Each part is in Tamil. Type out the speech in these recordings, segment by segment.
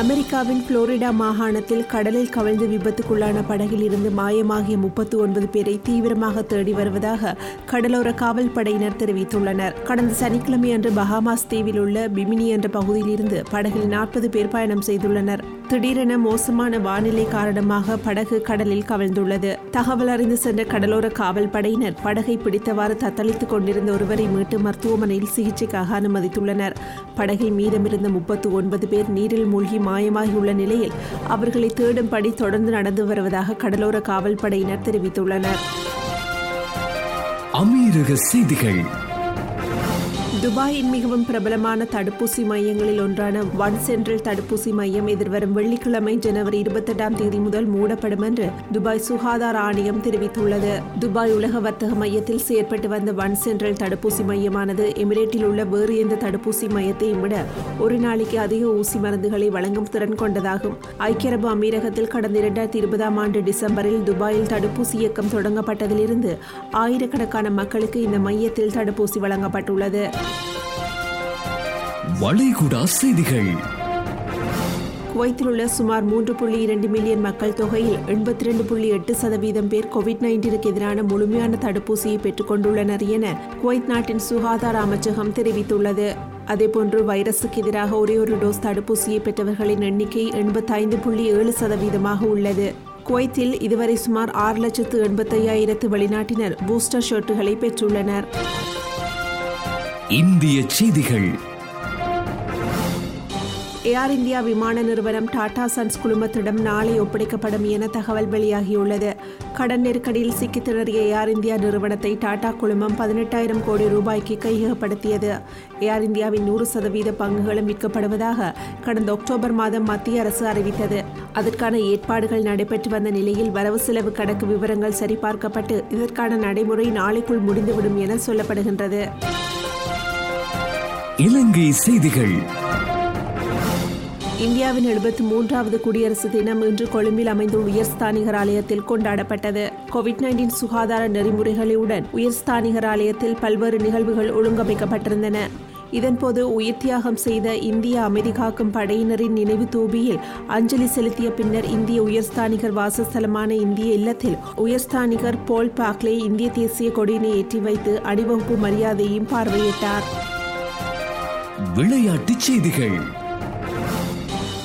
அமெரிக்காவின் புளோரிடா மாகாணத்தில் கடலில் கவிழ்ந்து விபத்துக்குள்ளான படகில் இருந்து மாயமாகிய முப்பத்தி ஒன்பது பேரை தீவிரமாக தேடி வருவதாக கடலோர காவல் படையினர் தெரிவித்துள்ளனர். கடந்த சனிக்கிழமை அன்று பஹாமாஸ் தீவில் உள்ள பிமினி என்ற பகுதியில் இருந்து படகில் நாற்பது பேர் பயணம் செய்துள்ளனர். திடீரென மோசமான வானிலை காரணமாக படகு கடலில் கவிழ்ந்துள்ளது. தகவல் அறிந்து சென்ற கடலோர காவல் படையினர் படகை பிடித்தவாறு தத்தளித்துக் கொண்டிருந்த ஒருவரை மீட்டு மருத்துவமனையில் சிகிச்சைக்காக அனுமதித்துள்ளனர். படகில் மீதமிருந்த முப்பத்து ஒன்பது பேர் நீரில் மூழ்கி மாயமாகியுள்ள நிலையில் அவர்களை தேடும்படி தொடர்ந்து நடந்து வருவதாக கடலோர காவல் படையினர் தெரிவித்துள்ளனர். அமீரக செய்திகள். துபாயின் மிகவும் பிரபலமான தடுப்பூசி மையங்களில் ஒன்றான ஒன் சென்ட்ரல் தடுப்பூசி மையம் எதிர்வரும் வெள்ளிக்கிழமை ஜனவரி இருபத்தெட்டாம் தேதி முதல் மூடப்படும் என்று துபாய் சுகாதார ஆணையம் தெரிவித்துள்ளது. துபாய் உலக வர்த்தக மையத்தில் செயற்பட்டு வந்த ஒன் சென்ட்ரல் தடுப்பூசி மையமானது எமிரேட்டில் உள்ள வேறு எந்த தடுப்பூசி மையத்தையும் விட ஒரு நாளைக்கு அதிக ஊசி மருந்துகளை வழங்கும் திறன் கொண்டதாகும். ஐக்கிய அரபு அமீரகத்தில் கடந்த இரண்டாயிரத்தி இருபதாம் ஆண்டு டிசம்பரில் துபாயில் தடுப்பூசி இயக்கம் தொடங்கப்பட்டதிலிருந்து ஆயிரக்கணக்கான மக்களுக்கு இந்த மையத்தில் தடுப்பூசி வழங்கப்பட்டுள்ளது. வளைகுடா செய்திகள். குவைத்தில் உள்ள சுமார் மூன்று புள்ளி இரண்டு மில்லியன் மக்கள் தொகையில் எண்பத்தி ரெண்டு புள்ளி எட்டு சதவீதம் பேர் கோவிட் நைன்டீனுக்கு எதிரான முழுமையான தடுப்பூசியை பெற்றுக் கொண்டுள்ளனர் என குவைத் நாட்டின் சுகாதார அமைச்சகம் தெரிவித்துள்ளது. அதேபோன்று வைரசுக்கு எதிராக ஒரே ஒரு டோஸ் தடுப்பூசியை பெற்றவர்களின் எண்ணிக்கை எண்பத்தைந்து புள்ளி ஏழு சதவீதமாக உள்ளது. குவைத்தில் இதுவரை சுமார் ஆறு லட்சத்து எண்பத்தையாயிரத்து வெளிநாட்டினர் பூஸ்டர் ஷர்ட்டுகளை பெற்றுள்ளனர். இந்திய செய்திகள். ஏர் இந்தியா விமான நிறுவனம் டாடா சன்ஸ் குழுமத்திடம் நாளை ஒப்படைக்கப்படும் என தகவல் வெளியாகியுள்ளது. கடன் நெருக்கடியில் சிக்கி திணறிய ஏர் இந்தியா நிறுவனத்தை டாடா குழுமம் பதினெட்டாயிரம் கோடி ரூபாய்க்கு கையகப்படுத்தியது. ஏர் இந்தியாவின் நூறு சதவீத பங்குகளும் விற்கப்படுவதாக கடந்த அக்டோபர் மாதம் மத்திய அரசு அறிவித்தது. அதற்கான ஏற்பாடுகள் நடைபெற்று வந்த நிலையில் வரவு செலவு கணக்கு விவரங்கள் சரிபார்க்கப்பட்டு இதற்கான நடைமுறை நாளைக்குள் முடிந்துவிடும் என சொல்லப்படுகின்றது. இலங்கை செய்திகள். இந்தியாவின் எழுபத்தி மூன்றாவது குடியரசு தினம் இன்று கொழும்பில் அமைந்துள்ள உயர்ஸ்தானிகர் ஆலயத்தில் கொண்டாடப்பட்டது. கோவிட் நைன்டீன் சுகாதார நெறிமுறைகளுடன் உயர்ஸ்தானிகர் ஆலயத்தில் பல்வேறு நிகழ்வுகள் ஒழுங்கமைக்கப்பட்டிருந்தன. இதன்போது உயிர் தியாகம் செய்த இந்திய அமைதி காக்கும் படையினரின் நினைவு தூபியில் அஞ்சலி செலுத்திய பின்னர் இந்திய உயர்ஸ்தானிகர் வாசஸ்தலமான இந்திய இல்லத்தில் உயர்ஸ்தானிகர் போல் பாக்லே இந்திய தேசிய கொடியினை ஏற்றி வைத்து அணிவகுப்பு மரியாதையும் பார்வையிட்டார். விளையாட்டுச் செய்திகள்.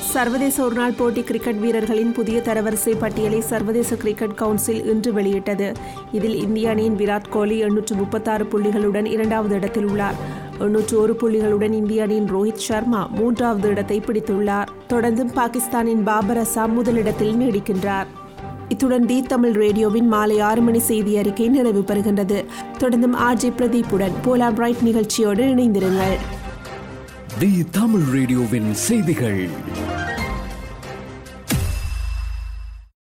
சர்வதேச ஒருநாள் போட்டி கிரிக்கெட் வீரர்களின் புதிய தரவரிசை பட்டியலை சர்வதேச கிரிக்கெட் கவுன்சில் இன்று வெளியிட்டது. இதில் இந்திய அணியின் விராட் கோலி எண்ணூற்று முப்பத்தாறு புள்ளிகளுடன் இரண்டாவது இடத்தில் உள்ளார். எண்ணூற்று ஒரு புள்ளிகளுடன் இந்திய அணியின் ரோஹித் சர்மா மூன்றாவது இடத்தை பிடித்துள்ளார். தொடர்ந்தும் பாகிஸ்தானின் பாபர் அசாம் முதலிடத்தில் நீடிக்கின்றார். இத்துடன் தி தமிழ் ரேடியோவின் மாலை ஆறு மணி செய்தி அறிக்கை நிறைவு பெறுகின்றது. தொடர்ந்தும் ஆர்ஜே பிரதீப்புடன் போலா பிரைட் நிகழ்ச்சியோடு இணைந்திருங்கள். தி தமிழ் ரேடியோவின் செய்திகள்.